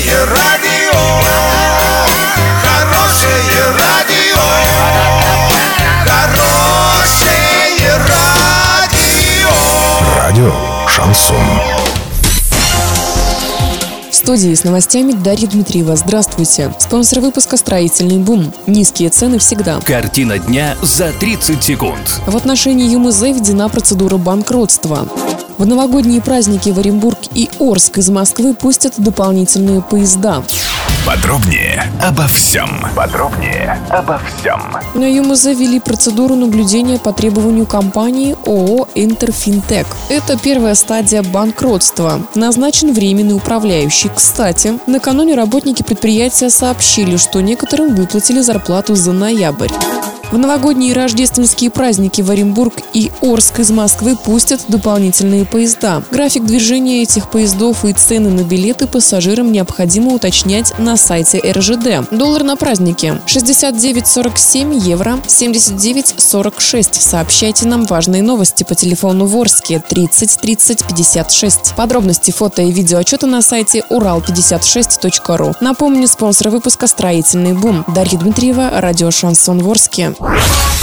Хорошее радио, хорошее радио, хорошее радио. Радио Шансон. В студии с новостями Дарья Дмитриева. Здравствуйте. Спонсор выпуска «Строительный бум». Низкие цены всегда. Картина дня за 30 секунд. В отношении ЮМЗ введена процедура банкротства. В новогодние праздники в Оренбург и Орск из Москвы пустят дополнительные поезда. Подробнее обо всем. Подробнее обо всем. На ЮМЗ ввели процедуру наблюдения по требованию компании ООО «Интерфинтек». Это первая стадия банкротства. Назначен временный управляющий. Кстати, накануне работники предприятия сообщили, что некоторым выплатили зарплату за ноябрь. В новогодние и рождественские праздники в Оренбург и Орск из Москвы пустят дополнительные поезда. График движения этих поездов и цены на билеты пассажирам необходимо уточнять на сайте РЖД. Доллар на праздники 69,47 евро, 79,46. Сообщайте нам важные новости по телефону Ворске 30 30 56. Подробности фото и видео отчета на сайте урал56.ру. Напомню, спонсор выпуска «Строительный бум». Дарья Дмитриева, радио «Шансон Ворске». Yeah.